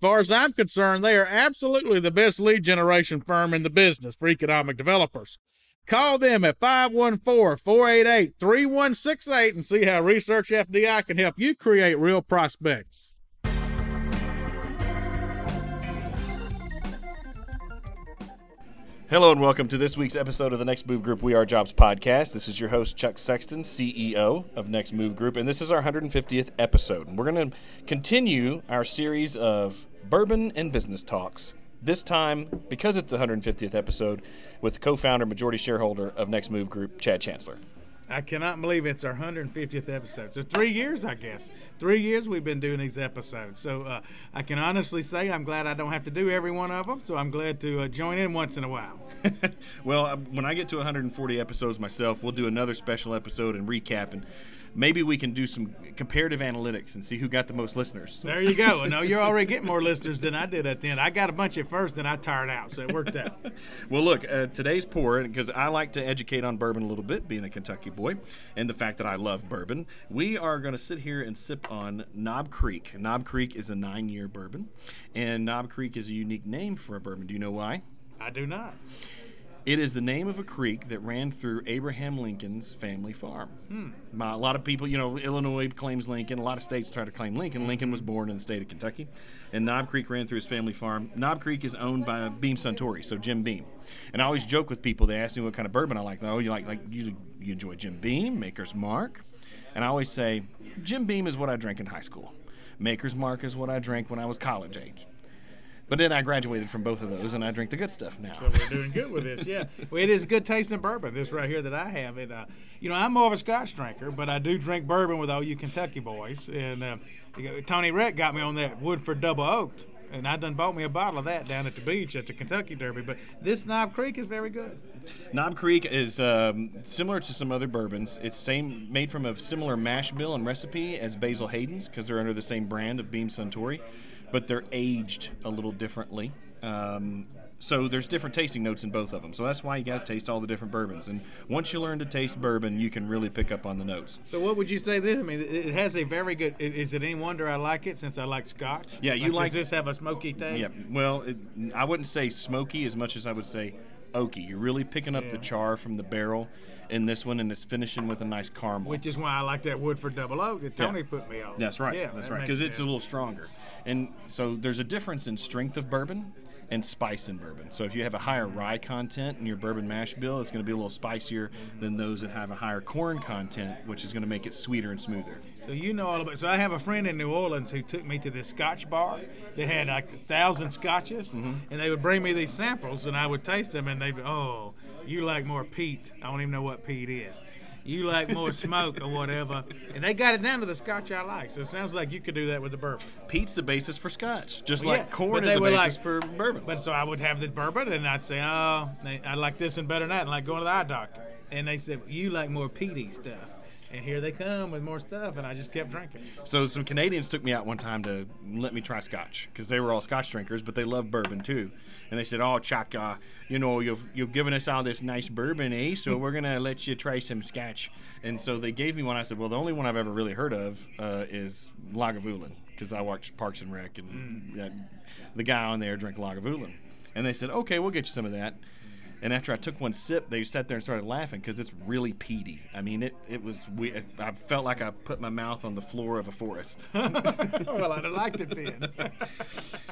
Far as I'm concerned, they are absolutely the best lead generation firm in the business for economic developers. Call them at 514 488 3168 and see how Research FDI can help you create real prospects. Hello and welcome to this week's episode of the Next Move Group We Are Jobs podcast. This is your host Chuck Sexton, CEO of Next Move Group, and this is our 150th episode. We're going to continue our series of bourbon and business talks. This time, because it's the 150th episode, with co-founder, majority shareholder of Next Move Group, Chad Chancellor. I cannot believe it's our 150th episode. So three years, I guess. Three years we've been doing these episodes. So uh, I can honestly say I'm glad I don't have to do every one of them. So I'm glad to uh, join in once in a while. well, uh, when I get to 140 episodes myself, we'll do another special episode and recap and maybe we can do some comparative analytics and see who got the most listeners. There you go. No, you're already getting more listeners than I did at the end. I got a bunch at first, and I tired out, so it worked out. well, look, uh, today's pour because I like to educate on bourbon a little bit, being a Kentucky boy, and the fact that I love bourbon. We are going to sit here and sip on Knob Creek. Knob Creek is a nine-year bourbon, and Knob Creek is a unique name for a bourbon. Do you know why? I do not. It is the name of a creek that ran through Abraham Lincoln's family farm. Hmm. A lot of people, you know, Illinois claims Lincoln. A lot of states try to claim Lincoln. Lincoln was born in the state of Kentucky, and Knob Creek ran through his family farm. Knob Creek is owned by Beam Suntory, so Jim Beam. And I always joke with people. They ask me what kind of bourbon I like. Oh, you like like you you enjoy Jim Beam, Maker's Mark, and I always say Jim Beam is what I drank in high school. Maker's Mark is what I drank when I was college age. But then I graduated from both of those, and I drink the good stuff now. So we're doing good with this, yeah. Well, it is good tasting bourbon. This right here that I have, it. Uh, you know, I'm more of a Scotch drinker, but I do drink bourbon with all you Kentucky boys. And uh, Tony Rhett got me on that Woodford Double Oaked, and I done bought me a bottle of that down at the beach at the Kentucky Derby. But this Knob Creek is very good. Knob Creek is um, similar to some other bourbons. It's same made from a similar mash bill and recipe as Basil Hayden's because they're under the same brand of Beam Suntory but they're aged a little differently. Um, so there's different tasting notes in both of them. So that's why you got to taste all the different bourbons. And once you learn to taste bourbon, you can really pick up on the notes. So what would you say then? I mean, it has a very good. Is it any wonder I like it since I like Scotch? Yeah, you like. Does this have a smoky taste? Yeah. Well, it, I wouldn't say smoky as much as I would say oaky. You're really picking up yeah. the char from the barrel in this one, and it's finishing with a nice caramel. Which is why I like that Woodford Double Oak that Tony yeah. put me on. That's right. Yeah, that's that right. Because it's a little stronger, and so there's a difference in strength of bourbon and spice in bourbon. So if you have a higher rye content in your bourbon mash bill, it's going to be a little spicier than those that have a higher corn content, which is going to make it sweeter and smoother. So you know all about. So I have a friend in New Orleans who took me to this Scotch bar. They had like a thousand scotches, mm-hmm. and they would bring me these samples, and I would taste them, and they'd oh, you like more peat. I don't even know what peat is you like more smoke or whatever. And they got it down to the scotch I like. So it sounds like you could do that with the bourbon. Peat's the basis for scotch, just well, like yeah, corn is the basis like, for bourbon. But so I would have the bourbon, and I'd say, oh, I like this and better than that, and like going to the eye doctor. And they said, you like more peaty stuff. And here they come with more stuff, and I just kept drinking. So some Canadians took me out one time to let me try Scotch because they were all Scotch drinkers, but they love bourbon too. And they said, "Oh, Chuck, uh, you know, you've you've given us all this nice bourbon, eh? So we're gonna let you try some Scotch." And so they gave me one. I said, "Well, the only one I've ever really heard of uh, is Lagavulin because I watched Parks and Rec, and Mm. the guy on there drank Lagavulin." And they said, "Okay, we'll get you some of that." And after I took one sip, they sat there and started laughing because it's really peaty. I mean, it, it was we. I felt like I put my mouth on the floor of a forest. well, I'd have liked it then.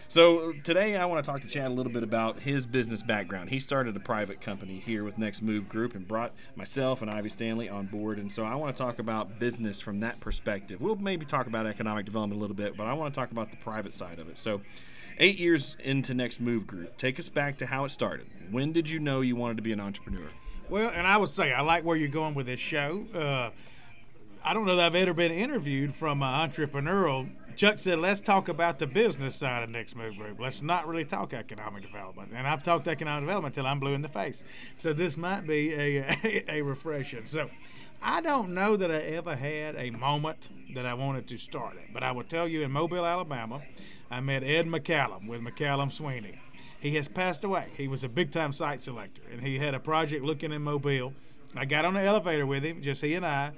so today I want to talk to Chad a little bit about his business background. He started a private company here with Next Move Group and brought myself and Ivy Stanley on board. And so I want to talk about business from that perspective. We'll maybe talk about economic development a little bit, but I want to talk about the private side of it. So eight years into Next Move Group, take us back to how it started. When did you know you wanted to be an entrepreneur? Well, and I would say I like where you're going with this show. Uh, I don't know that I've ever been interviewed from an entrepreneurial. Chuck said, let's talk about the business side of Next Move Group. Let's not really talk economic development. And I've talked economic development until I'm blue in the face. So this might be a, a, a refreshing. So I don't know that I ever had a moment that I wanted to start it. But I will tell you in Mobile, Alabama, I met Ed McCallum with McCallum Sweeney. He has passed away. He was a big time site selector, and he had a project looking in Mobile. I got on the elevator with him, just he and I,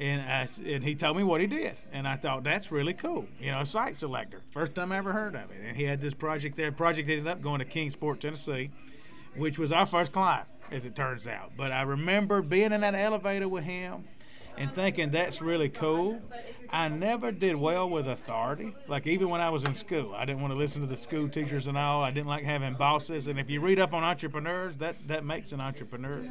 and I, and he told me what he did, and I thought that's really cool. You know, a site selector, first time I ever heard of it. And he had this project there. Project ended up going to Kingsport, Tennessee, which was our first client, as it turns out. But I remember being in that elevator with him and thinking that's really cool. I never did well with authority. Like even when I was in school, I didn't want to listen to the school teachers and all. I didn't like having bosses. And if you read up on entrepreneurs, that that makes an entrepreneur.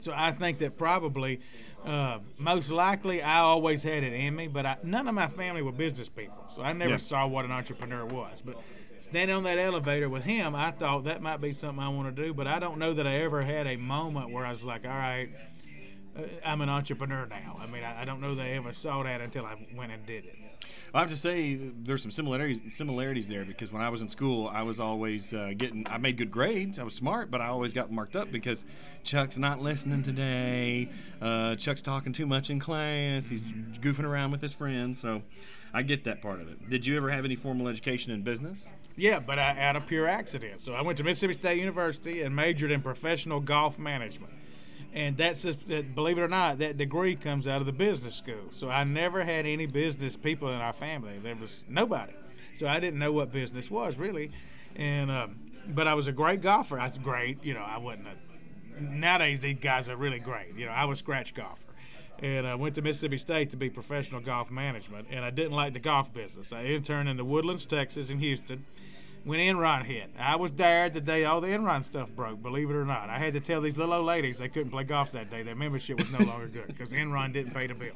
So I think that probably, uh, most likely, I always had it in me. But I, none of my family were business people, so I never yeah. saw what an entrepreneur was. But standing on that elevator with him, I thought that might be something I want to do. But I don't know that I ever had a moment where I was like, all right I'm an entrepreneur now. I mean, I, I, don't know they ever saw that until I went and did it. I have to say there's some similarities similarities there because when I was in school, I was always uh, getting. I made good grades. I was smart, but I always got marked up because Chuck's not listening today. Uh, Chuck's talking too much in class. He's goofing around with his friends. So. I get that part of it. Did you ever have any formal education in business? Yeah, but I, out of pure accident. So I went to Mississippi State University and majored in professional golf management and that's just that, believe it or not, that degree comes out of the business school. So I never had any business people in our family. There was nobody, so I didn't know what business was really. And um, but I was a great golfer. I was great. You know, I wasn't. A, nowadays these guys are really great. You know, I was scratch golfer. And I went to Mississippi State to be professional golf management, and I didn't like the golf business. I interned in the Woodlands, Texas, in Houston, when Enron hit. I was there the day all the Enron stuff broke, believe it or not. I had to tell these little old ladies they couldn't play golf that day. Their membership was no longer good because Enron didn't pay the bill.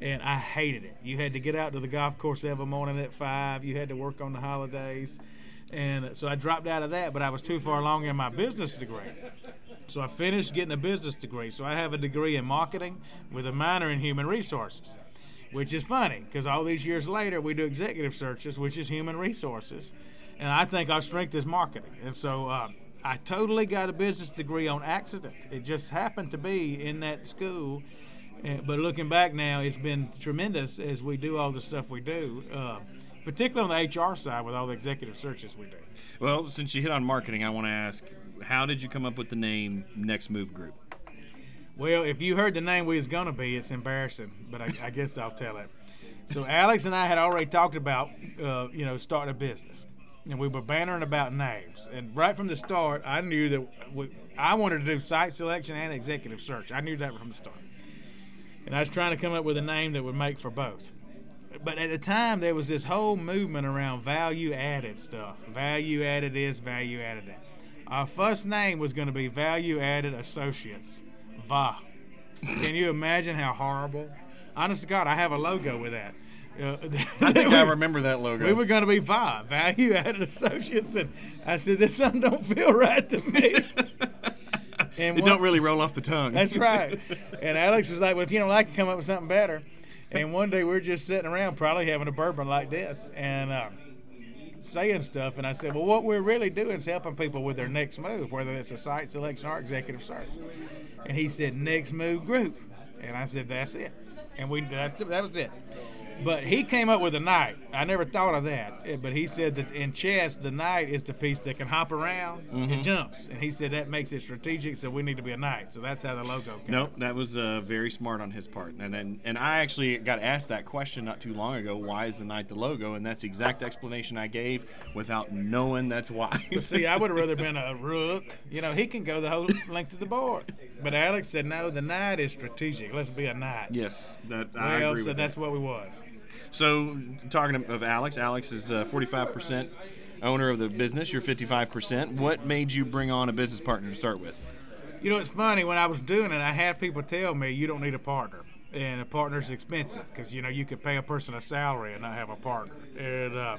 And I hated it. You had to get out to the golf course every morning at 5. You had to work on the holidays. And so I dropped out of that, but I was too far along in my business degree. So I finished getting a business degree. So I have a degree in marketing with a minor in human resources, which is funny because all these years later we do executive searches, which is human resources and I think our strength is marketing. And so uh, I totally got a business degree on accident. It just happened to be in that school. but looking back now, it's been tremendous as we do all the stuff we do, uh, particularly on the HR side with all the executive searches we do. Well, since you hit on marketing, I want to ask how did you come up with the name Next Move Group? Well, if you heard the name we was going to be, it's embarrassing, but I, I, guess I'll tell it. So Alex and I had already talked about, uh, you know, starting a business and we were bantering about names. And right from the start, I knew that we, I wanted to do site selection and executive search. I knew that from the start. And I was trying to come up with a name that would make for both. But at the time, there was this whole movement around value added stuff. Value added is value added that. Our first name was going to be Value Added Associates. VA. Can you imagine how horrible? Honest to God, I have a logo with that. Uh, I think I remember that logo. We were going to be five value added associates, and I said, "This something don't feel right to me." and it one, don't really roll off the tongue. That's right. And Alex was like, "Well, if you don't like it, come up with something better." And one day we are just sitting around, probably having a bourbon like this, and uh, saying stuff. And I said, "Well, what we're really doing is helping people with their next move, whether it's a site selection or executive search." And he said, "Next move group," and I said, "That's it." And we that was it. But he came up with a knight. I never thought of that. Eh, But he said that in chess, the knight is the piece that can hop around and jumps. And he said that makes it strategic, so we need to be a knight. So that's how the logo came. Nope, that was uh, very smart on his part. And, and and I actually got asked that question not too long ago. Why is the knight the logo? And that's the exact explanation I gave without knowing that's why. See, I would have rather been a rook. You know, he can go the whole length of the board. But Alex said, no, the knight is strategic. Let's be a knight. yes, that I Well, agree so that's that. what we was. So talking of- Alex, Alex is uh, 45% owner of the business. You're 55%. What made you bring on a business partner to start with? You know, it's funny. When I was doing it, I had people tell me you don't need a partner, and a partner's expensive because you know you could pay a person a salary and not have a partner. And uh,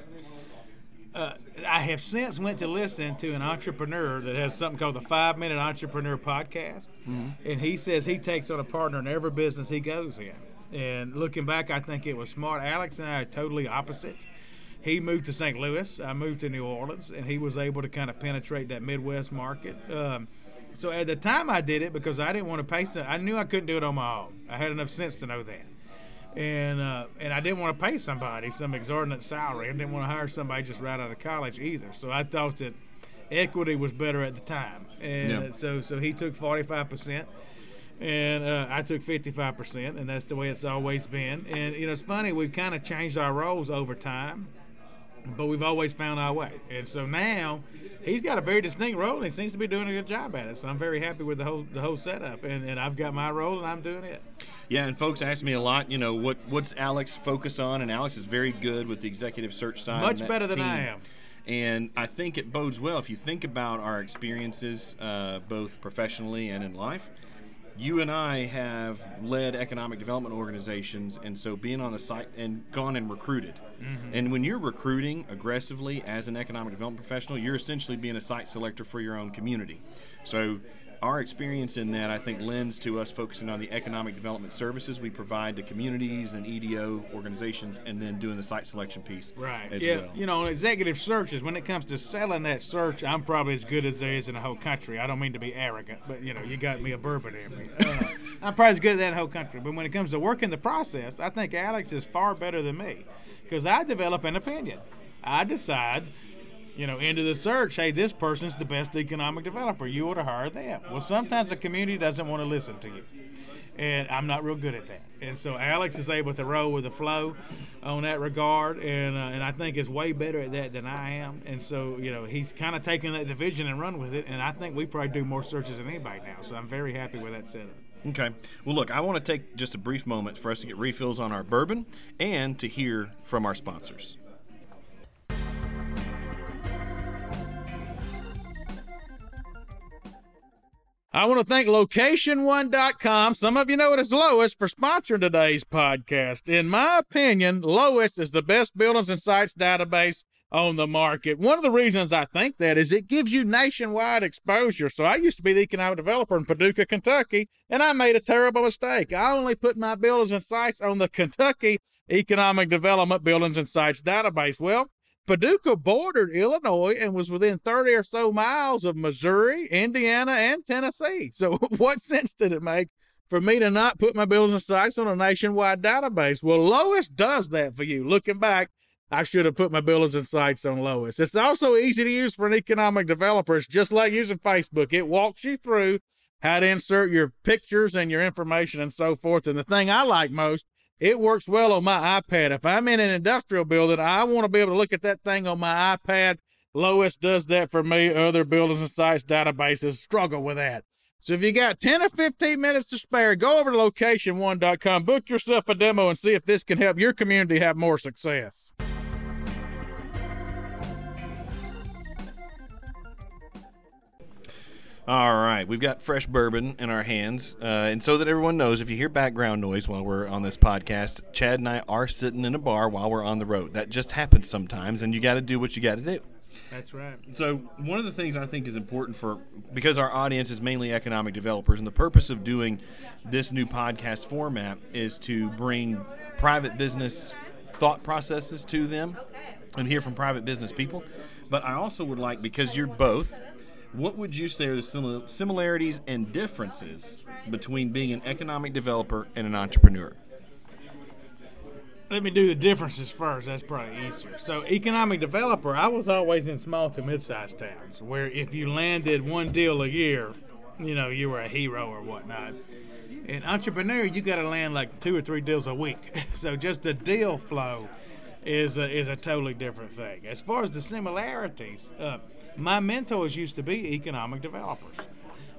uh, I have since went to listen to an entrepreneur that has something called the Five Minute Entrepreneur Podcast, and he says he takes on a partner in every business he goes in. And looking back, I think it was smart. Alex and I are totally opposite. He moved to St. Louis. I moved to New Orleans, and he was able to kind of penetrate that Midwest market. Um, so at the time, I did it because I didn't want to pay. Some, I knew I couldn't do it on my own. I had enough sense to know that and uh, and I didn't want to pay somebody some exorbitant salary. I didn't want to hire somebody just right out of college either. So I thought that equity was better at the time, and Yeah. so so he took forty five percent. And uh, I took 55%, and that's the way it's always been. And, you know, it's funny, we've kind of changed our roles over time, but we've always found our way. And so now he's got a very distinct role, and he seems to be doing a good job at it. So I'm very happy with the whole the whole setup. And, and I've got my role, and I'm doing it. Yeah, and folks ask me a lot, you know, what what's Alex focus on? And Alex is very good with the executive search side. Much better than team. I am. And I think it bodes well if you think about our experiences, uh, both professionally and in life. You and I have led economic development organizations, and so being on the site and gone and recruited. Mm-hmm. And when you're recruiting aggressively as an economic development professional, you're essentially being a site selector for your own community. So our experience in that, I think, lends to us focusing on the economic development services we provide to communities and EDO organizations, and then doing the site selection piece Right. as yeah. well. You know, executive searches. When it comes to selling that search, I'm probably as good as there is in the whole country. I don't mean to be arrogant, but you know, you got me a bourbon in me. Uh, I'm probably as good as that whole country. But when it comes to working the process, I think Alex is far better than me because I develop an opinion. I decide. You know, into the search, hey, this person's the best economic developer. You ought to hire them. Well, sometimes the community doesn't want to listen to you and I'm not real good at that. And so Alex is able to roll with the flow on that regard, and uh, and I think is way better at that than I am. And so you know he's kind of taken that division and run with it, and I think we probably do more searches than anybody now. So I'm very happy with that setup. Okay. Well, look, I want to take just a brief moment for us to get refills on our bourbon and to hear from our sponsors. I want to thank location1.com. Some of you know it as Lois for sponsoring today's podcast. In my opinion, Lois is the best buildings and sites database on the market. One of the reasons I think that is it gives you nationwide exposure. So I used to be the economic developer in Paducah, Kentucky, and I made a terrible mistake. I only put my buildings and sites on the Kentucky Economic Development Buildings and Sites database. Well, Paducah bordered Illinois and was within 30 or so miles of Missouri, Indiana, and Tennessee. So, what sense did it make for me to not put my buildings and sites on a nationwide database? Well, Lois does that for you. Looking back, I should have put my buildings and sites on Lois. It's also easy to use for an economic developer. It's just like using Facebook. It walks you through how to insert your pictures and your information and so forth. And the thing I like most, it works well on my iPad. If I'm in an industrial building, I want to be able to look at that thing on my iPad. Lois does that for me. Other buildings and sites databases struggle with that. So if you got 10 or 15 minutes to spare, go over to location1.com, book yourself a demo, and see if this can help your community have more success. All right, we've got fresh bourbon in our hands, uh, and so that everyone knows, if you hear background noise while we're on this podcast, Chad and I are sitting in a bar while we're on the road. That just happens sometimes, and you got to do what you got to do. That's right. So one of the things I think is important for because our audience is mainly economic developers, and the purpose of doing this new podcast format is to bring private business thought processes to them and hear from private business people. But I also would like because you're both. What would you say are the similarities and differences between being an economic developer and an entrepreneur? let me do the differences first. That's probably easier. So, economic developer, I was always in small to mid-sized towns where if you landed one deal a year, you know, you were a hero or whatnot. In entrepreneur, you got to land like two or three deals a week. so, just the deal flow is a, is a totally different thing. As far as the similarities, uh, my mentors used to be economic developers.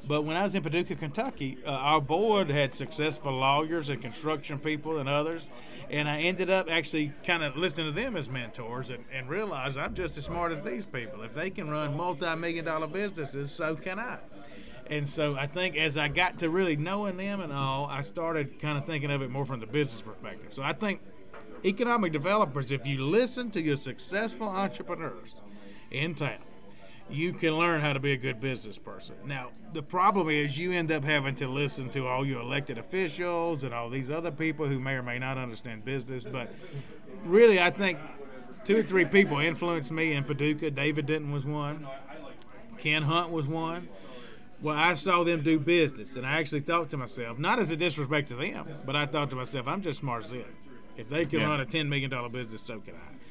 But when I was in Paducah, Kentucky, uh, our board had successful lawyers and construction people and others. And I ended up actually kind of listening to them as mentors and, and realized I'm just as smart as these people. If they can run multi million dollar businesses, so can I. And so I think as I got to really knowing them and all, I started kind of thinking of it more from the business perspective. So I think economic developers, if you listen to your successful entrepreneurs in town, you can learn how to be a good business person. Now, the problem is you end up having to listen to all your elected officials and all these other people who may or may not understand business. But really, I think two or three people influenced me in Paducah. David Denton was one, Ken Hunt was one. Well, I saw them do business, and I actually thought to myself, not as a disrespect to them, but I thought to myself, I'm just smart as them. If they can yeah. run a $10 million business, so can I.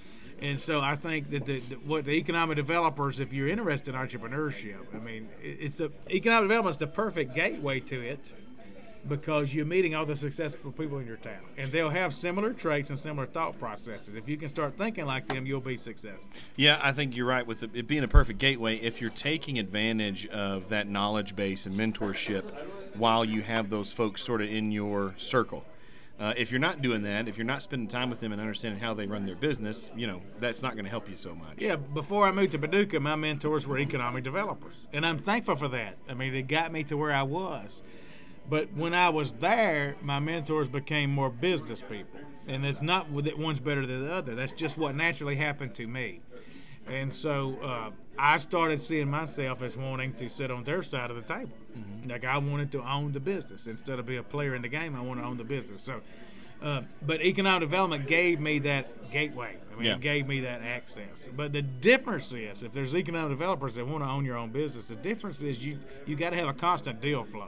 And so I think that the, the, what the economic developers, if you're interested in entrepreneurship, I mean, it's the economic development is the perfect gateway to it because you're meeting all the successful people in your town, and they'll have similar traits and similar thought processes. If you can start thinking like them, you'll be successful. Yeah, I think you're right with it being a perfect gateway. If you're taking advantage of that knowledge base and mentorship while you have those folks sort of in your circle uh, if you're not doing that, if you're not spending time with them and understanding how they run their business, you know that's not going to help you so much. Yeah, before I moved to Paducah, my mentors were economic developers, and I'm thankful for that. I mean, it got me to where I was. But when I was there, my mentors became more business people, and it's not that one's better than the other. That's just what naturally happened to me. And so uh, I started seeing myself as wanting to sit on their side of the table. Mm-hmm. Like I wanted to own the business instead of be a player in the game. I want to own the business. So, uh, but economic development gave me that gateway. I mean, yeah. it gave me that access. But the difference is, if there's economic developers that want to own your own business, the difference is you you got to have a constant deal flow.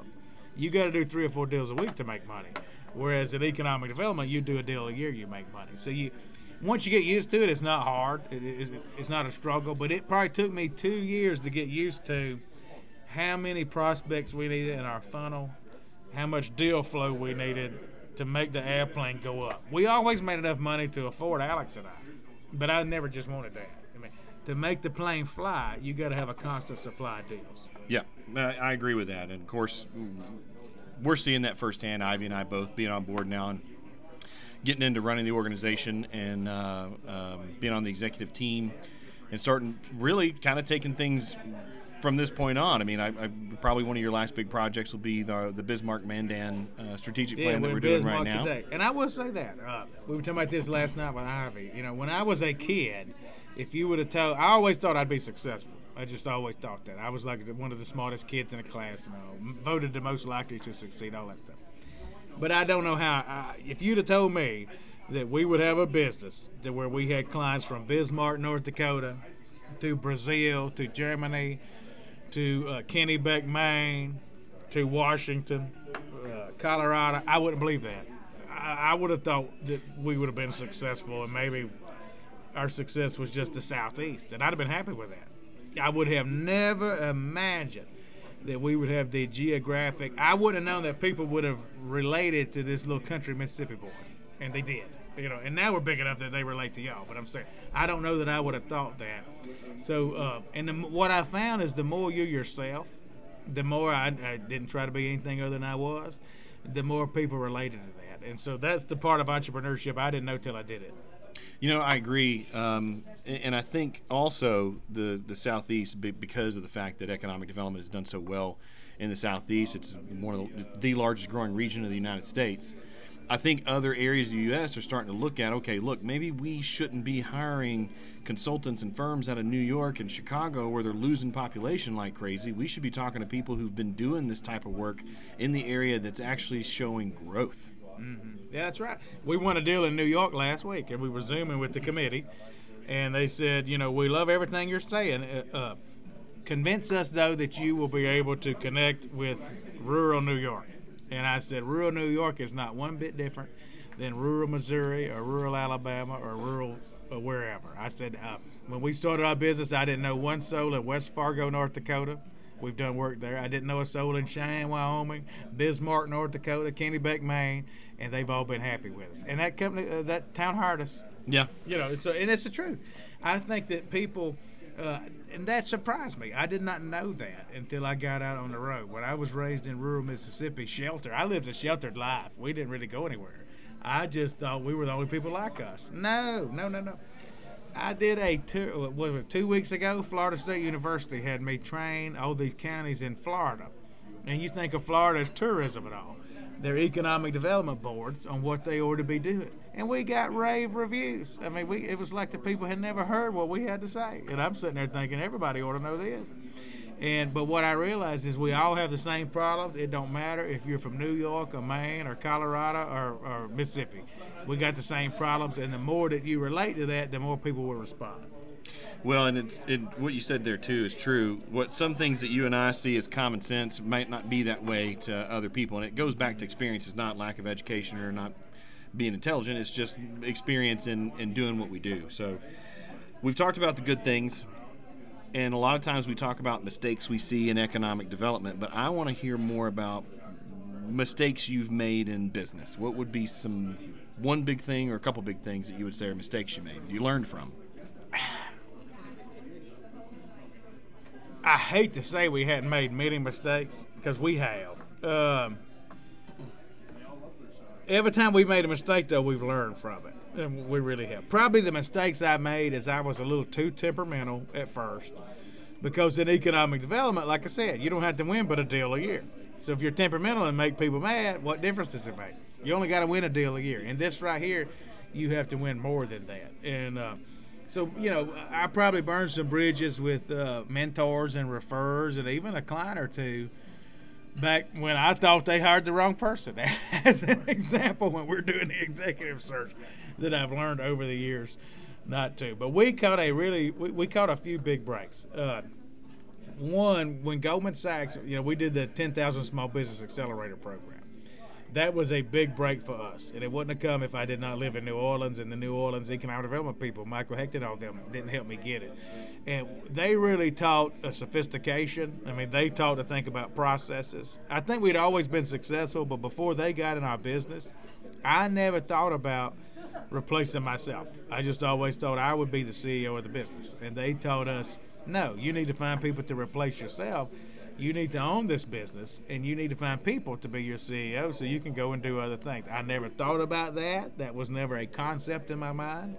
You got to do three or four deals a week to make money. Whereas in economic development, you do a deal a year, you make money. So you once you get used to it, it's not hard. It, it's not a struggle. But it probably took me two years to get used to how many prospects we needed in our funnel, how much deal flow we needed to make the airplane go up. We always made enough money to afford Alex and I, but I never just wanted that. I mean, to make the plane fly, you got to have a constant supply of deals. Yeah, I agree with that. And of course, we're seeing that firsthand. Ivy and I both being on board now and getting into running the organization and uh, um, being on the executive team and starting really kind of taking things from this point on. I mean, I, I, probably one of your last big projects will be the the Bismarck Mandan uh, strategic plan yeah, that we're Bismarck doing right now. Today. And I will say that uh, we were talking about this last night with Ivy. You know, when I was a kid, if you would have told, I always thought I'd be successful. I just always thought that I was like one of the smartest kids in the class. You know, voted the most likely to succeed, all that stuff. But I don't know how. I, if you'd have told me that we would have a business that where we had clients from Bismarck, North Dakota, to Brazil, to Germany, to uh, Kennebec, Maine, to Washington, uh, Colorado, I wouldn't believe that. I, I would have thought that we would have been successful, and maybe our success was just the southeast, and I'd have been happy with that. I would have never imagined that we would have the geographic. I wouldn't have known that people would have related to this little country Mississippi boy, and they did. You know, and now we're big enough that they relate to y'all. But I'm saying I don't know that I would have thought that. So, uh, and the, what I found is the more you yourself, the more I, I didn't try to be anything other than I was, the more people related to that. And so that's the part of entrepreneurship I didn't know till I did it. You know, I agree, um, and I think also the the southeast, because of the fact that economic development has done so well in the southeast, it's one of the, the largest growing region of the United States. I think other areas of the U.S. are starting to look at, okay, look, maybe we shouldn't be hiring consultants and firms out of New York and Chicago where they're losing population like crazy. We should be talking to people who've been doing this type of work in the area that's actually showing growth. Mm-hmm. Yeah, that's right. We won a deal in New York last week, and we were zooming with the committee, and they said, you know, we love everything you're saying. Uh, convince us though that you will be able to connect with rural New York. And I said, rural New York is not one bit different. than rural Missouri or rural Alabama or rural uh, wherever. I said, uh, when we started our business, I didn't know one soul in West Fargo, North Dakota. We've done work there. I didn't know a soul in Cheyenne, Wyoming, Bismarck, North Dakota, Kennebec, Maine, and they've all been happy with us. And that company, uh, that town hired us. Yeah. You know, so and it's the truth. I think that people, uh, and that surprised me. I did not know that until I got out on the road. When I was raised in rural Mississippi, shelter. I lived a sheltered life. We didn't really go anywhere. I just thought we were the only people like us. No, no, no, no. I did a tour, was it, two weeks ago? Florida State University had me train all these counties in Florida. And you think of Florida as tourism and all. Their economic development boards on what they ought to be doing. And we got rave reviews. I mean, we it was like the people had never heard what we had to say. And I'm sitting there thinking everybody ought to know this. And but what I realized is we all have the same problems. It don't matter if you're from New York or Maine or Colorado or, or Mississippi. We got the same problems, and the more that you relate to that, the more people will respond. Well, and it's it, what you said there too is true. What some things that you and I see as common sense might not be that way to other people, and it goes back to experience. It's not lack of education or not being intelligent. It's just experience in, in doing what we do. So we've talked about the good things, and a lot of times we talk about mistakes we see in economic development. But I want to hear more about mistakes you've made in business. What would be some one big thing or a couple big things that you would say are mistakes you made you learned from? I hate to say we hadn't made many mistakes because we have. Um, every time we've made a mistake, though, we've learned from it. And we really have. Probably the mistakes I made is I was a little too temperamental at first. Because in economic development, like I said, you don't have to win but a deal a year. So if you're temperamental and make people mad, what difference does it make? You only got to win a deal a year. And this right here, you have to win more than that. And uh, so, you know, I probably burned some bridges with uh, mentors and refers and even a client or two back when I thought they hired the wrong person. As an example, when we're doing the executive search, that I've learned over the years not to. But we caught a really, we, we caught a few big breaks. Uh, one, when Goldman Sachs, you know, we did the 10,000 Small Business Accelerator Program. That was a big break for us, and it wouldn't have come if I did not live in New Orleans and the New Orleans economic development people, Michael Hecht and all them, didn't help me get it. And they really taught a sophistication. I mean, they taught to think about processes. I think we'd always been successful, but before they got in our business, I never thought about replacing myself. I just always thought I would be the CEO of the business. And they taught us no, you need to find people to replace yourself. You need to own this business, and you need to find people to be your CEO so you can go and do other things. I never thought about that. That was never a concept in my mind.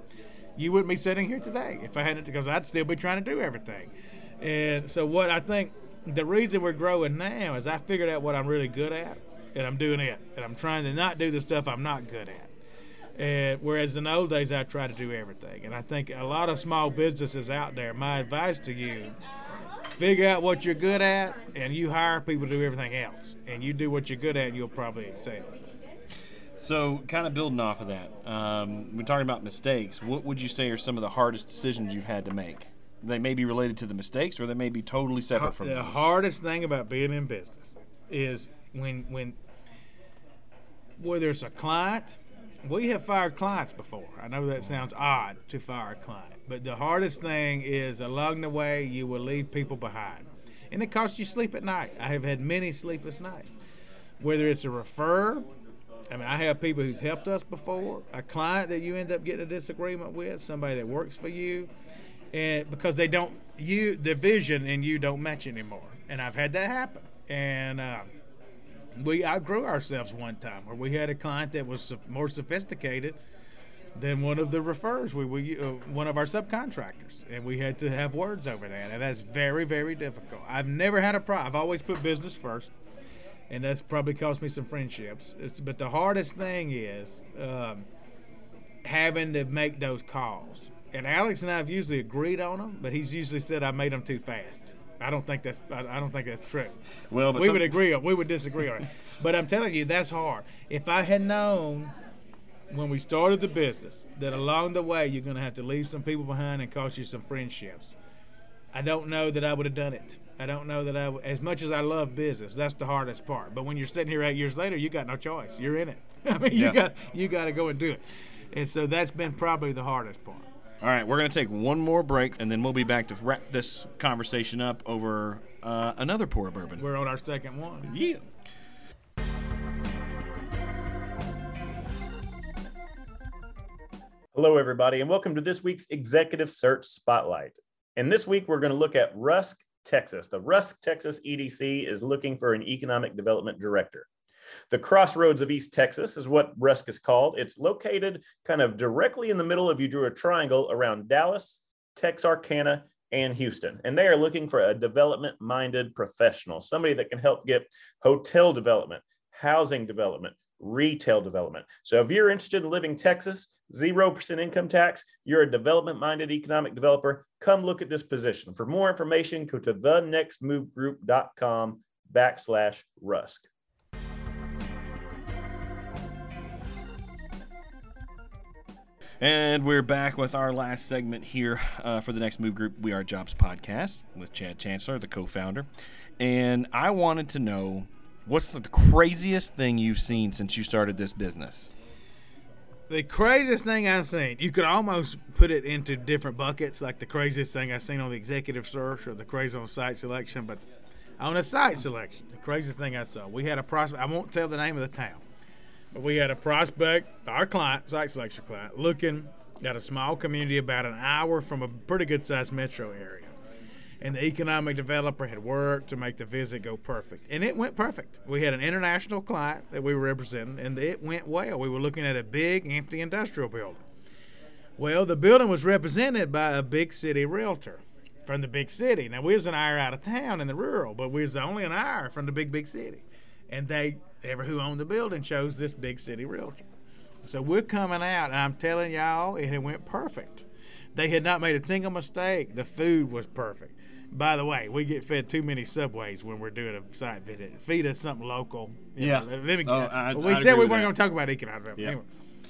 You wouldn't be sitting here today if I hadn't, because I'd still be trying to do everything. And so, what I think the reason we're growing now is I figured out what I'm really good at, and I'm doing it. And I'm trying to not do the stuff I'm not good at. And whereas in the old days, I tried to do everything. And I think a lot of small businesses out there, my advice to you, figure out what you're good at, and you hire people to do everything else. And you do what you're good at, and you'll probably excel. So, kind of building off of that, um, we're talking about mistakes. What would you say are some of the hardest decisions you've had to make? They may be related to the mistakes, or they may be totally separate from the those. hardest thing about being in business is when when whether it's a client we have fired clients before i know that sounds odd to fire a client but the hardest thing is along the way you will leave people behind. And it costs you sleep at night. I have had many sleepless nights. Whether it's a refer I mean, I have people who's helped us before, a client that you end up getting a disagreement with, somebody that works for you, and because they don't you the vision and you don't match anymore. And i've had that happen. And uh, we outgrew ourselves one time where we had a client that was more sophisticated than one of the refers we, we uh, one of our subcontractors and we had to have words over that and that's very very difficult i've never had a problem i've always put business first and that's probably cost me some friendships it's, but the hardest thing is um, having to make those calls and Alex and I have usually agreed on them, but he's usually said I made them too fast. I don't think that's I don't think that's true. Well, but we some- would agree on we would disagree on it. But I'm telling you, that's hard. If I had known when we started the business that along the way you're going to have to leave some people behind and cost you some friendships, I don't know that I would have done it. I don't know that I, w- as much as I love business, that's the hardest part. But when you're sitting here eight years later, you got no choice. You're in it. I mean, you Yeah. got you got to go and do it. And so that's been probably the hardest part. All right, we're going to take one more break, and then we'll be back to wrap this conversation up over uh, another pour of bourbon. We're on our second one. yeah. Hello, everybody, and welcome to this week's Executive Search Spotlight. And this week, we're going to look at Rusk, Texas. The Rusk, Texas EDC is looking for an economic development director. The crossroads of East Texas is what Rusk is called. It's located kind of directly in the middle if you drew a triangle around Dallas, Texarkana, and Houston. And they are looking for a development minded professional, somebody that can help get hotel development, housing development, retail development. So if you're interested in living Texas, 0% income tax, you're a development minded economic developer, come look at this position. For more information, go to thenextmovegroup.com backslash Rusk. And we're back with our last segment here uh, for the next Move Group We Are Jobs podcast with Chad Chancellor, the co founder. And I wanted to know what's the craziest thing you've seen since you started this business? The craziest thing I've seen, you could almost put it into different buckets, like the craziest thing I've seen on the executive search or the crazy on site selection. But on the site selection, the craziest thing I saw, we had a prospect. I won't tell the name of the town, but we had a prospect, our client, site selection client, looking at a small community about an hour from a pretty good sized metro area. And the economic developer had worked to make the visit go perfect. And it went perfect. We had an international client that we were representing, and it went well. We were looking at a big, empty industrial building. Well, the building was represented by a big city realtor from the big city. Now, we was an hour out of town in the rural, but we was only an hour from the big, big city. And they, ever who owned the building, chose this big city realtor. So we're coming out, and I'm telling y'all, it went perfect. They had not made a single mistake. The food was perfect. By the way, we get fed too many subways when we're doing a site visit. Feed us something local. You Yeah. know, let me, Oh, I- we I'd said we weren't going to talk about economic development. Yeah. Anyway.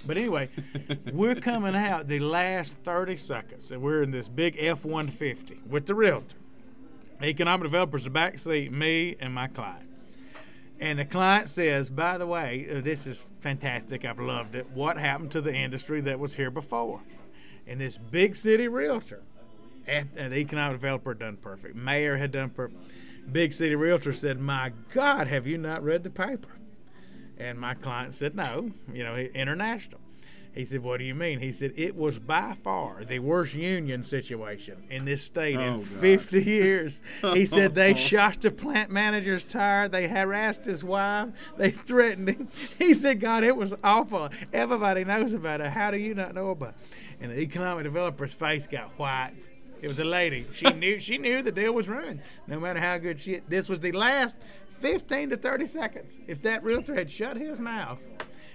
But anyway, we're coming out the last 30 seconds, and we're in this big F 150 with the realtor. Economic developers, the back seat, me and my client. And the client says, by the way, uh, this is fantastic. I've loved it. What happened to the industry that was here before? And this big city realtor, the economic developer done perfect. Mayor had done perfect. Big city realtor said, My God, have you not read the paper? And my client said, No, you know, international. He said, What do you mean? He said, It was by far the worst union situation in this state Oh, in gosh. 50 years. He said, They shot the plant manager's tire. They harassed his wife. They threatened him. He said, God, it was awful. Everybody knows about it. How do you not know about it? And the economic developer's face got white. It was a lady. She knew she knew the deal was ruined. No matter how good she this was the last 15 to 30 seconds. If that realtor had shut his mouth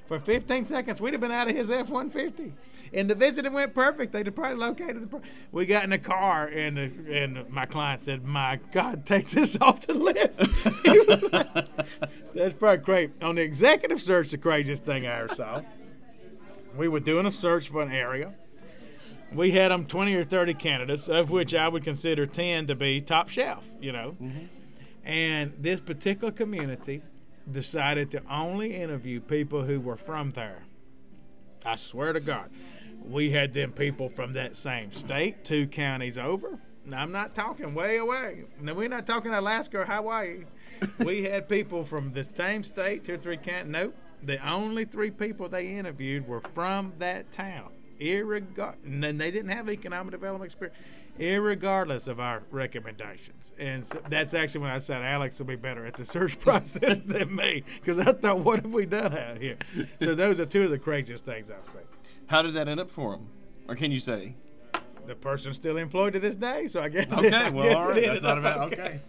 for 15 seconds, we'd have been out of his F-150. And the visit went perfect. They'd have probably located the. Pro- we got in the car, and the, and my client said, "My God, take this off the list." He was like- That's probably great. On the executive search, the craziest thing I ever saw. We were doing a search for an area we had them 20 or 30 candidates, of which I would consider 10 to be top shelf, you know. Mm-hmm. And this particular community decided to only interview people who were from there. I swear to God. We had them people from that same state, two counties over. Now, I'm not talking way away. Now, we're not talking Alaska or Hawaii. we had people from the same state, two or three counties. Nope. The only three people they interviewed were from that town. Irregard- and they didn't have economic development experience, irregardless of our recommendations. And so that's actually when I said Alex will be better at the search process than me, because I thought, what have we done out here? So those are two of the craziest things I've seen. How did that end up for him? Or can you say? The person's still employed to this day, so I guess. Okay, I well, all it right. That's not about okay.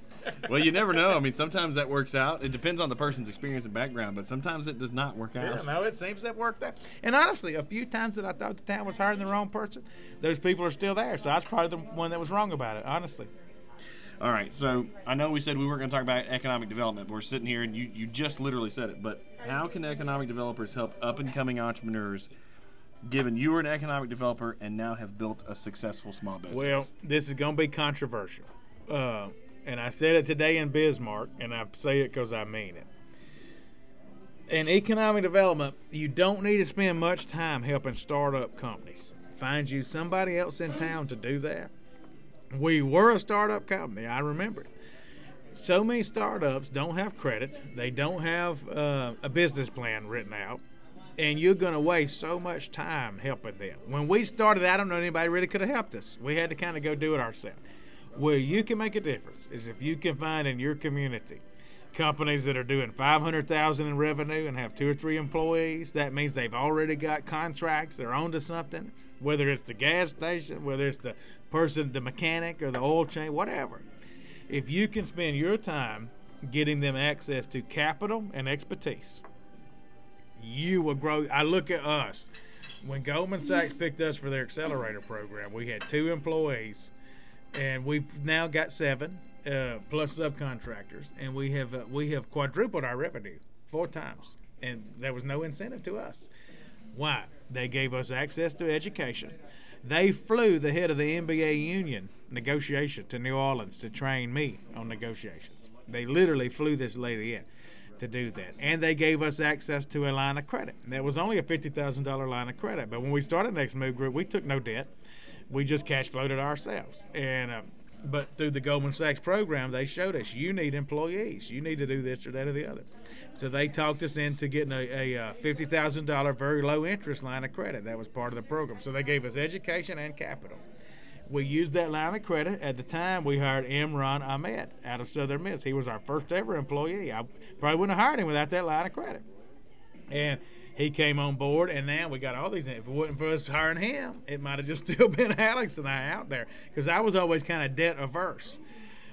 Well, you never know. I mean, sometimes that works out. It depends on the person's experience and background, but sometimes it does not work out. Yeah, no, it seems that worked out. And honestly, a few times that I thought the town was hiring the wrong person, those people are still there. So I was probably the one that was wrong about it, honestly. All right, so I know we said we weren't going to talk about economic development, but we're sitting here and you, you just literally said it. But how can economic developers help up and coming entrepreneurs, given you were an economic developer and now have built a successful small business? Well, this is going to be controversial. Uh, and I said it today in Bismarck, and I say it because I mean it. In economic development, you don't need to spend much time helping startup companies. Find you somebody else in town to do that. We were a startup company, I remember it. So many startups don't have credit, they don't have uh, a business plan written out, and you're going to waste so much time helping them. When we started, I don't know anybody really could have helped us. We had to kind of go do it ourselves. Where you can make a difference is if you can find in your community companies that are doing 500,000 in revenue and have two or three employees. That means they've already got contracts. They're onto something, whether it's the gas station, whether it's the person, the mechanic, or the oil change, whatever. If you can spend your time getting them access to capital and expertise, you will grow. I look at us. When Goldman Sachs picked us for their accelerator program, we had two employees, and we've now got seven uh, plus subcontractors, and we have uh, we have quadrupled our revenue four times, and there was no incentive to us. Why? They gave us access to education. They flew the head of the NBA union negotiation to New Orleans to train me on negotiations. They literally flew this lady in to do that. And they gave us access to a line of credit. And that was only a $50,000 line of credit. But when we started Next Move Group, we took no debt. We just cash flowed it ourselves. And uh, but through the Goldman Sachs program, they showed us you need employees. You need to do this or that or the other. So they talked us into getting a, a, uh, $50,000 very low interest line of credit. That was part of the program. So they gave us education and capital we used that line of credit. At the time, we hired Imran Ahmed out of Southern Miss. He was our first ever employee. I probably wouldn't have hired him without that line of credit. And he came on board, and now we got all these. If it wasn't for us hiring him, it might have just still been Alex and I out there because I was always kind of debt averse.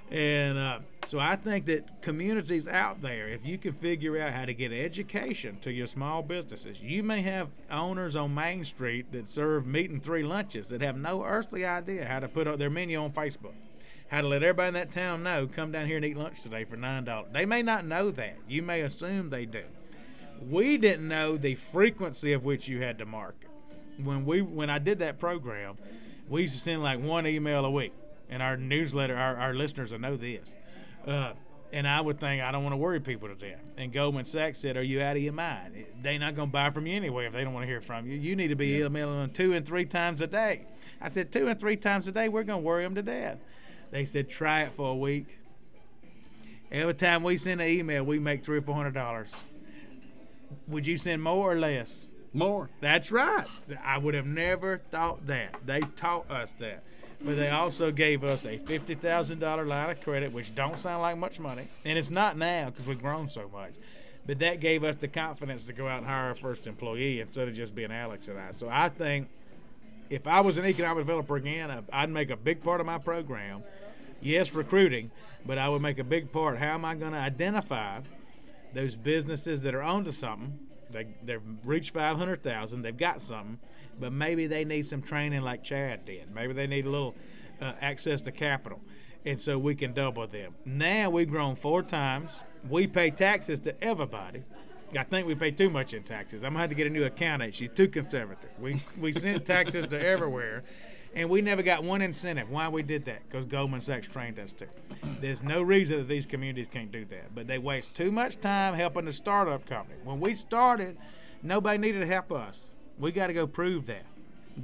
And uh, so I think that communities out there, if you can figure out how to get education to your small businesses, you may have owners on Main Street that serve meat and three lunches that have no earthly idea how to put up their menu on Facebook, how to let everybody in that town know, come down here and eat lunch today for $9. They may not know that. You may assume they do. We didn't know the frequency of which you had to market. When we when I did that program, we used to send like one email a week and our newsletter, our, our listeners will know this. Uh, and I would think I don't want to worry people to death. And Goldman Sachs said, "Are you out of your mind? They're not going to buy from you anyway if they don't want to hear from you. You need to be emailing them two and three times a day." I said, two and three times a day, we're going to worry them to death." They said, "Try it for a week. Every time we send an email, we make three or four hundred dollars. Would you send more or less?" More. That's right. I would have never thought that. They taught us that but they also gave us a fifty thousand dollar line of credit, which don't sound like much money, and it's not now because we've grown so much. But that gave us the confidence to go out and hire our first employee instead of just being Alex and I. So I think if I was an economic developer again, I'd make a big part of my program. Yes, recruiting, but I would make a big part. How am I going to identify those businesses that are onto something? They they've reached five hundred thousand. They've got something but maybe they need some training like Chad did. Maybe they need a little uh, access to capital. And so we can double them. Now we've grown four times. We pay taxes to everybody. I think we pay too much in taxes. I'm gonna have to get a new accountant. She's too conservative. We we sent taxes to everywhere, and we never got one incentive. Why we did that? Because Goldman Sachs trained us to. There's no reason that these communities can't do that, but they waste too much time helping the startup company. When we started, nobody needed to help us. We got to go prove that.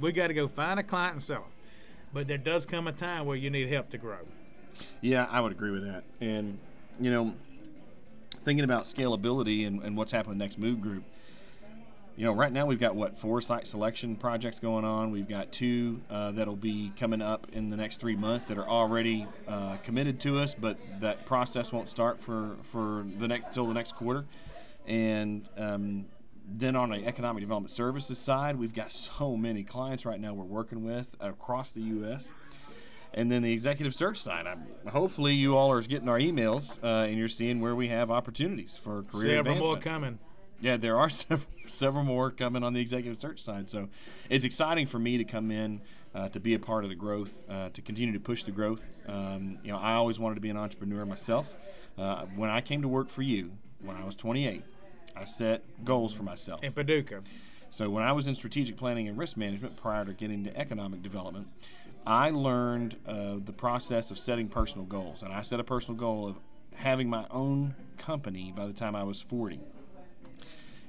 We got to go find a client and sell them. But there does come a time where you need help to grow. Yeah, I would agree with that. And, you know, thinking about scalability and, and what's happening next move group, you know, right now we've got what four site selection projects going on. We've got two uh, that'll be coming up in the next three months that are already uh, committed to us, but that process won't start for for the next till the next quarter. And um, then on the economic development services side, we've got so many clients right now we're working with across the U.S. And then the executive search side, I'm, hopefully you all are getting our emails uh, and you're seeing where we have opportunities for career Several advancement. more coming. Yeah, there are several, several more coming on the executive search side. So it's exciting for me to come in uh, to be a part of the growth, uh, to continue to push the growth. Um, you know, I always wanted to be an entrepreneur myself. Uh, when I came to work for you when I was 28, I set goals for myself. In Paducah. So when I was in strategic planning and risk management prior to getting to economic development, I learned uh, the process of setting personal goals, and I set a personal goal of having my own company by the time I was 40.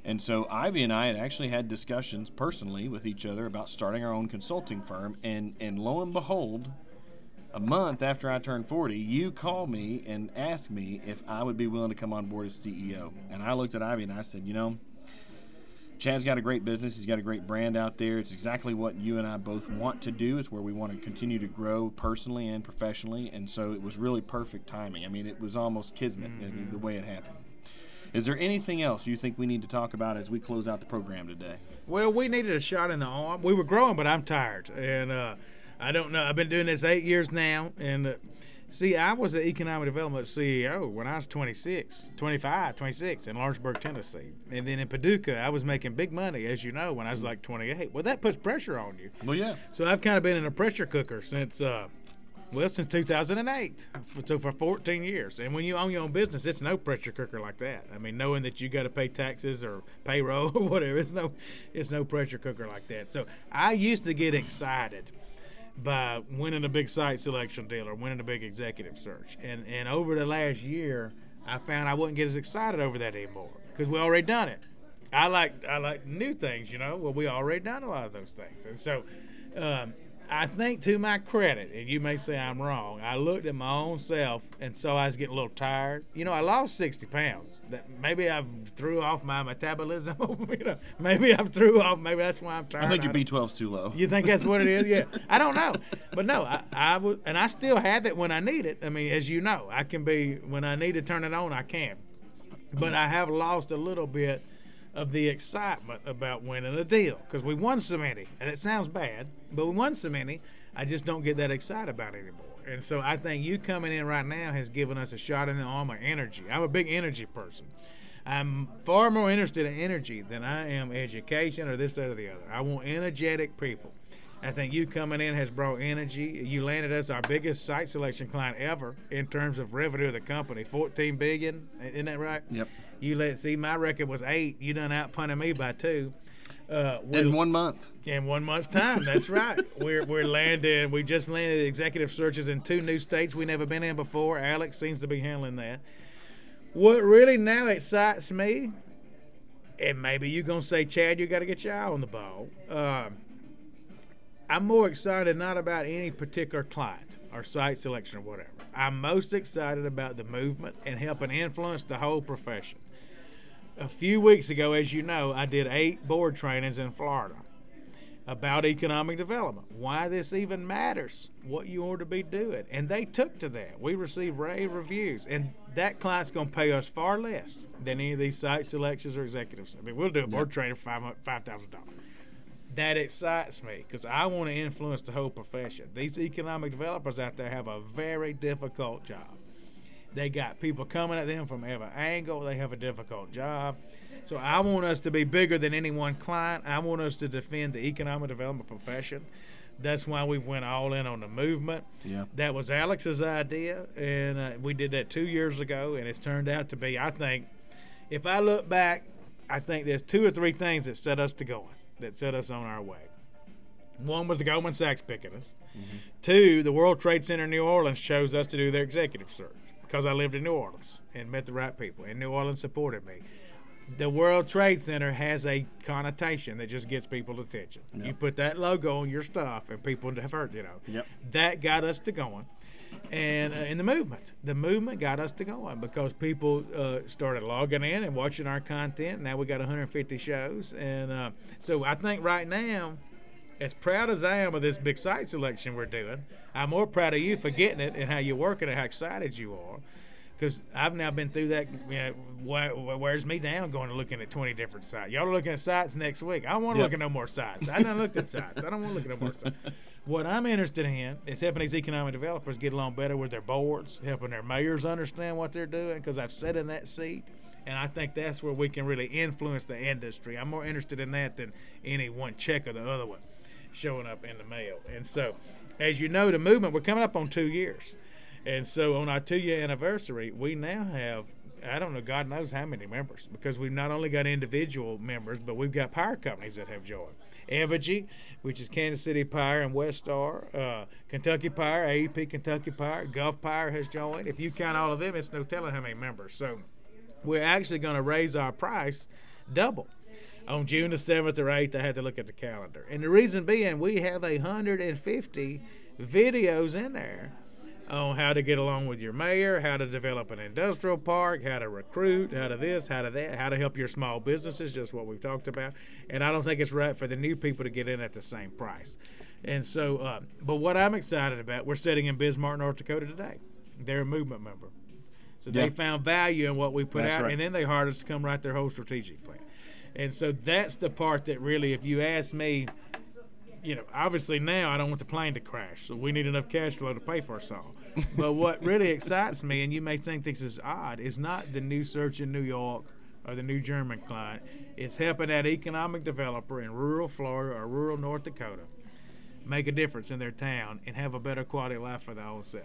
And so Ivy and I had actually had discussions personally with each other about starting our own consulting firm. And, and lo and behold, a month after I turned 40, you called me and asked me if I would be willing to come on board as CEO. And I looked at Ivy and I said, you know, Chad's got a great business. He's got a great brand out there. It's exactly what you and I both want to do. It's where we want to continue to grow personally and professionally. And so it was really perfect timing. I mean, it was almost kismet mm-hmm. the way it happened. Is there anything else you think we need to talk about as we close out the program today? Well, we needed a shot in the arm. We were growing, but I'm tired. And uh, I don't know. I've been doing this eight years now. And uh, See, I was an economic development CEO when I was 26, 25, 26 in Lawrenceburg, Tennessee. And then in Paducah, I was making big money, as you know, when I was like 28. Well, that puts pressure on you. Well, yeah. So I've kind of been in a pressure cooker since, uh, well, since 2008. So for 14 years. And when you own your own business, it's no pressure cooker like that. I mean, knowing that you got to pay taxes or payroll or whatever, it's no, it's no pressure cooker like that. So I used to get excited – by winning a big site selection deal or winning a big executive search. And and over the last year, I found I wouldn't get as excited over that anymore because we already done it. I like I like new things, you know. Well, we already done a lot of those things, and so um, I think to my credit, and you may say I'm wrong, I looked at my own self and so I was getting a little tired. You know, I lost 60 pounds. That maybe I've threw off my metabolism. you know, maybe I've threw off. Maybe that's why I'm tired. I think your B12's too low. You think that's what it is? Yeah, I don't know, but no, I, I would, and I still have it when I need it. I mean, as you know, I can be when I need to turn it on, I can. But I have lost a little bit of the excitement about winning a deal because we won so many. And it sounds bad, but we won so many. I just don't get that excited about anymore. And so I think you coming in right now has given us a shot in the arm of energy. I'm a big energy person. I'm far more interested in energy than I am education or this, that, or the other. I want energetic people. I think you coming in has brought energy. You landed us our biggest site selection client ever in terms of revenue of the company, 14 billion. Isn't that right? Yep. You let see my record was eight. You done outpunted me by two. Uh, in one month. In one month's time, that's right. we're we're landing. We just landed executive searches in two new states we never been in before. Alex seems to be handling that. What really now excites me, and maybe you're gonna say, Chad, you got to get your eye on the ball. Uh, I'm more excited not about any particular client or site selection or whatever. I'm most excited about the movement and helping influence the whole profession a few weeks ago, as you know, I did eight board trainings in Florida about economic development, why this even matters, what you ought to be doing. And they took to that. We received rave reviews. And that client's going to pay us far less than any of these site selections or executives. I mean, we'll do a board yep. training for $5,000. That excites me because I want to influence the whole profession. These economic developers out there have a very difficult job. They got people coming at them from every angle. They have a difficult job. So I want us to be bigger than any one client. I want us to defend the economic development profession. That's why we went all in on the movement. Yeah. That was Alex's idea, and uh, we did that two years ago, and it's turned out to be. I think, if I look back, I think there's two or three things that set us to going, that set us on our way. One was the Goldman Sachs picking us. Mm-hmm. Two, the World Trade Center in New Orleans chose us to do their executive search because I lived in New Orleans and met the right people, and New Orleans supported me. The World Trade Center has a connotation that just gets people's attention. Yep. You put that logo on your stuff, and people have heard, you know. Yep. That got us to going. And uh, in the movement, the movement got us to going because people uh, started logging in and watching our content. Now we got 150 shows, and uh, so I think right now as proud as I am of this big site selection we're doing, I'm more proud of you for getting it and how you're working and how excited you are. Because I've now been through that. You know, wh- wears me down going to looking at 20 different sites. Y'all are looking at sites next week. I don't want to yep. look at no more sites. I done looked at sites. I don't want to look at no more sites. What I'm interested in is helping these economic developers get along better with their boards, helping their mayors understand what they're doing. Because I've sat in that seat and I think that's where we can really influence the industry. I'm more interested in that than any one check or the other one showing up in the mail. And so, as you know, the movement, we're coming up on two years. And so, on our two year anniversary, we now have, I don't know, God knows how many members, because we've not only got individual members, but we've got power companies that have joined. Evergy, which is Kansas City Power and Westar, uh, Kentucky Power, AEP Kentucky Power, Gulf Power has joined. If you count all of them, it's no telling how many members. So we're actually going to raise our price double. On June the 7th or 8th, I had to look at the calendar. And the reason being, we have 150 videos in there on how to get along with your mayor, how to develop an industrial park, how to recruit, how to this, how to that, how to help your small businesses, just what we've talked about. And I don't think it's right for the new people to get in at the same price. And so, uh, but what I'm excited about, we're sitting in Bismarck, North Dakota today. They're a movement member. So Yeah. they found value in what we put That's out, right. and then they hired us to come write their whole strategic plan. And so that's the part that really, if you ask me, you know, obviously now I don't want the plane to crash, so we need enough cash flow to pay for us all. but what really excites me, and you may think this is odd, is not the new search in New York or the new German client. It's helping that economic developer in rural Florida or rural North Dakota make a difference in their town and have a better quality of life for their own self.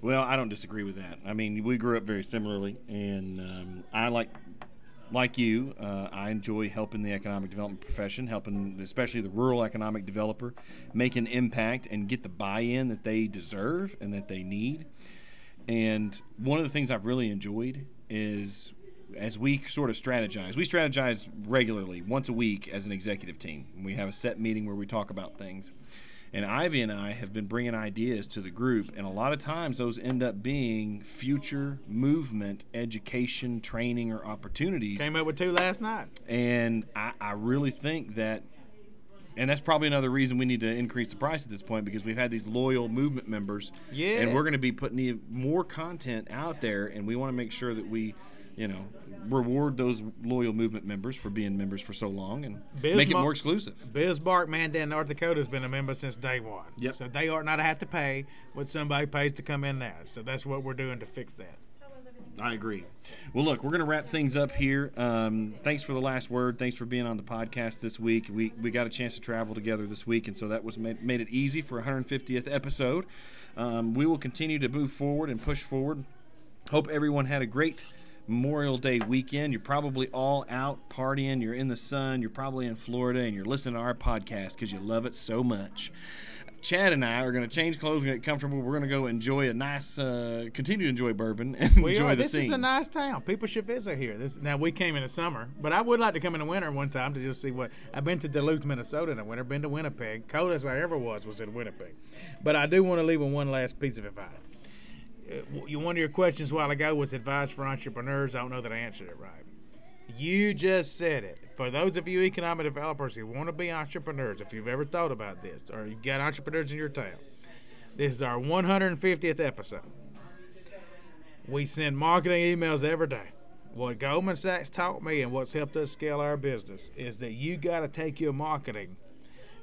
Well, I don't disagree with that. I mean, we grew up very similarly, and um, I like, like you, uh, I enjoy helping the economic development profession, helping especially the rural economic developer make an impact and get the buy-in that they deserve and that they need. And one of the things I've really enjoyed is as we sort of strategize, we strategize regularly once a week as an executive team. We have a set meeting where we talk about things. And Ivy and I have been bringing ideas to the group, and a lot of times those end up being future movement, education, training, or opportunities. Came up with two last night. And I, I really think that, and that's probably another reason we need to increase the price at this point because we've had these loyal movement members. Yeah. And we're going to be putting more content out there, and we want to make sure that we, you know, reward those loyal movement members for being members for so long and make it more exclusive. Bismarck, Mandan, North Dakota has been a member since day one. Yep. So they ought not have to pay what somebody pays to come in now. So that's what we're doing to fix that. I agree. Well, look, we're going to wrap things up here. Um, thanks for the last word. Thanks for being on the podcast this week. We, we got a chance to travel together this week, and so that was made, made it easy for 150th episode. Um, we will continue to move forward and push forward. Hope everyone had a great Memorial Day weekend. You're probably all out partying. You're in the sun. You're probably in Florida, and you're listening to our podcast because you love it so much. Chad and I are going to change clothes and get comfortable. We're going to go enjoy a nice, uh, continue to enjoy bourbon and We enjoy are. the This scene. is a nice town. People should visit here. This now we came in the summer, but I would like to come in the winter one time to just see what. I've been to Duluth, Minnesota in the winter. Been to Winnipeg. Coldest I ever was was in Winnipeg. But I do want to leave with one last piece of advice. Uh, you one of your questions a while ago was advice for entrepreneurs. I don't know that I answered it right. You just said it. For those of you economic developers who want to be entrepreneurs, if you've ever thought about this, or you've got entrepreneurs in your town, this is our 150th episode. We send marketing emails every day. What Goldman Sachs taught me and what's helped us scale our business is that you got to take your marketing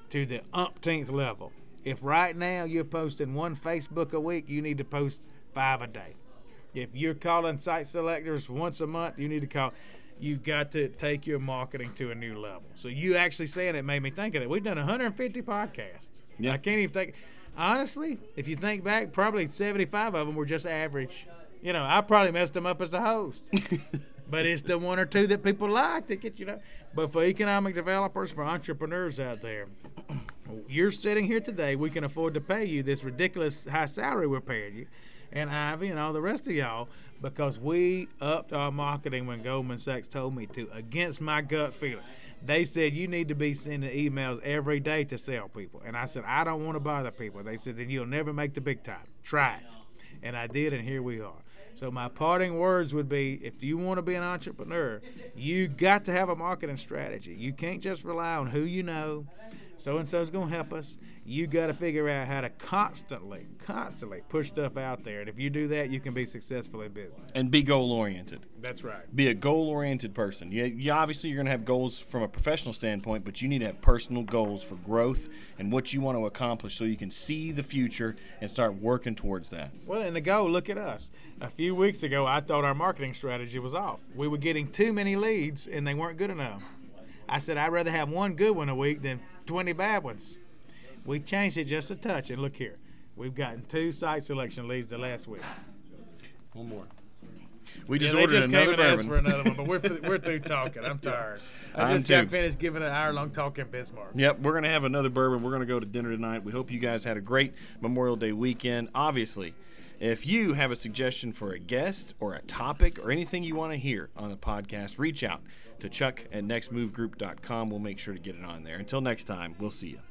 to the umpteenth level. If right now you're posting one Facebook a week, you need to post five a day. If you're calling site selectors once a month, you need to call. You've got to take your marketing to a new level. So you actually saying it made me think of that. We've done 150 podcasts. Yeah. I can't even think. Honestly, if you think back, probably 75 of them were just average. You know, I probably messed them up as the host. but it's the one or two that people like that get you know. But for economic developers, for entrepreneurs out there, you're sitting here today. We can afford to pay you this ridiculous high salary we're paying you, and Ivy and all the rest of y'all because we upped our marketing when Goldman Sachs told me to against my gut feeling. They said you need to be sending emails every day to sell people, and I said I don't want to bother people. They said then you'll never make the big time. Try it, and I did, and here we are. So my parting words would be: If you want to be an entrepreneur, you got to have a marketing strategy. You can't just rely on who you know. So and so's gonna help us. You got to figure out how to constantly, constantly push stuff out there. And if you do that, you can be successful in business. and be goal oriented. That's right. Be a goal oriented person. You, you obviously you're going to have goals from a professional standpoint, but you need to have personal goals for growth and what you want to accomplish, so you can see the future and start working towards that. Well, and the goal, look at us. A few weeks ago, I thought our marketing strategy was off. We were getting too many leads, and they weren't good enough. I said I'd rather have one good one a week than 20 bad ones. We changed it just a touch, and look here. We've gotten two site selection leads the last week. One more. We just yeah, ordered they just another came and asked bourbon. for another one, but we're, we're through talking. I'm tired. I I'm just got too. finished giving an hour long talk in Bismarck. Yep, we're going to have another bourbon. We're going to go to dinner tonight. We hope you guys had a great Memorial Day weekend. Obviously, if you have a suggestion for a guest or a topic or anything you want to hear on the podcast, reach out to Chuck at nextmovegroup.com. We'll make sure to get it on there. Until next time, we'll see you.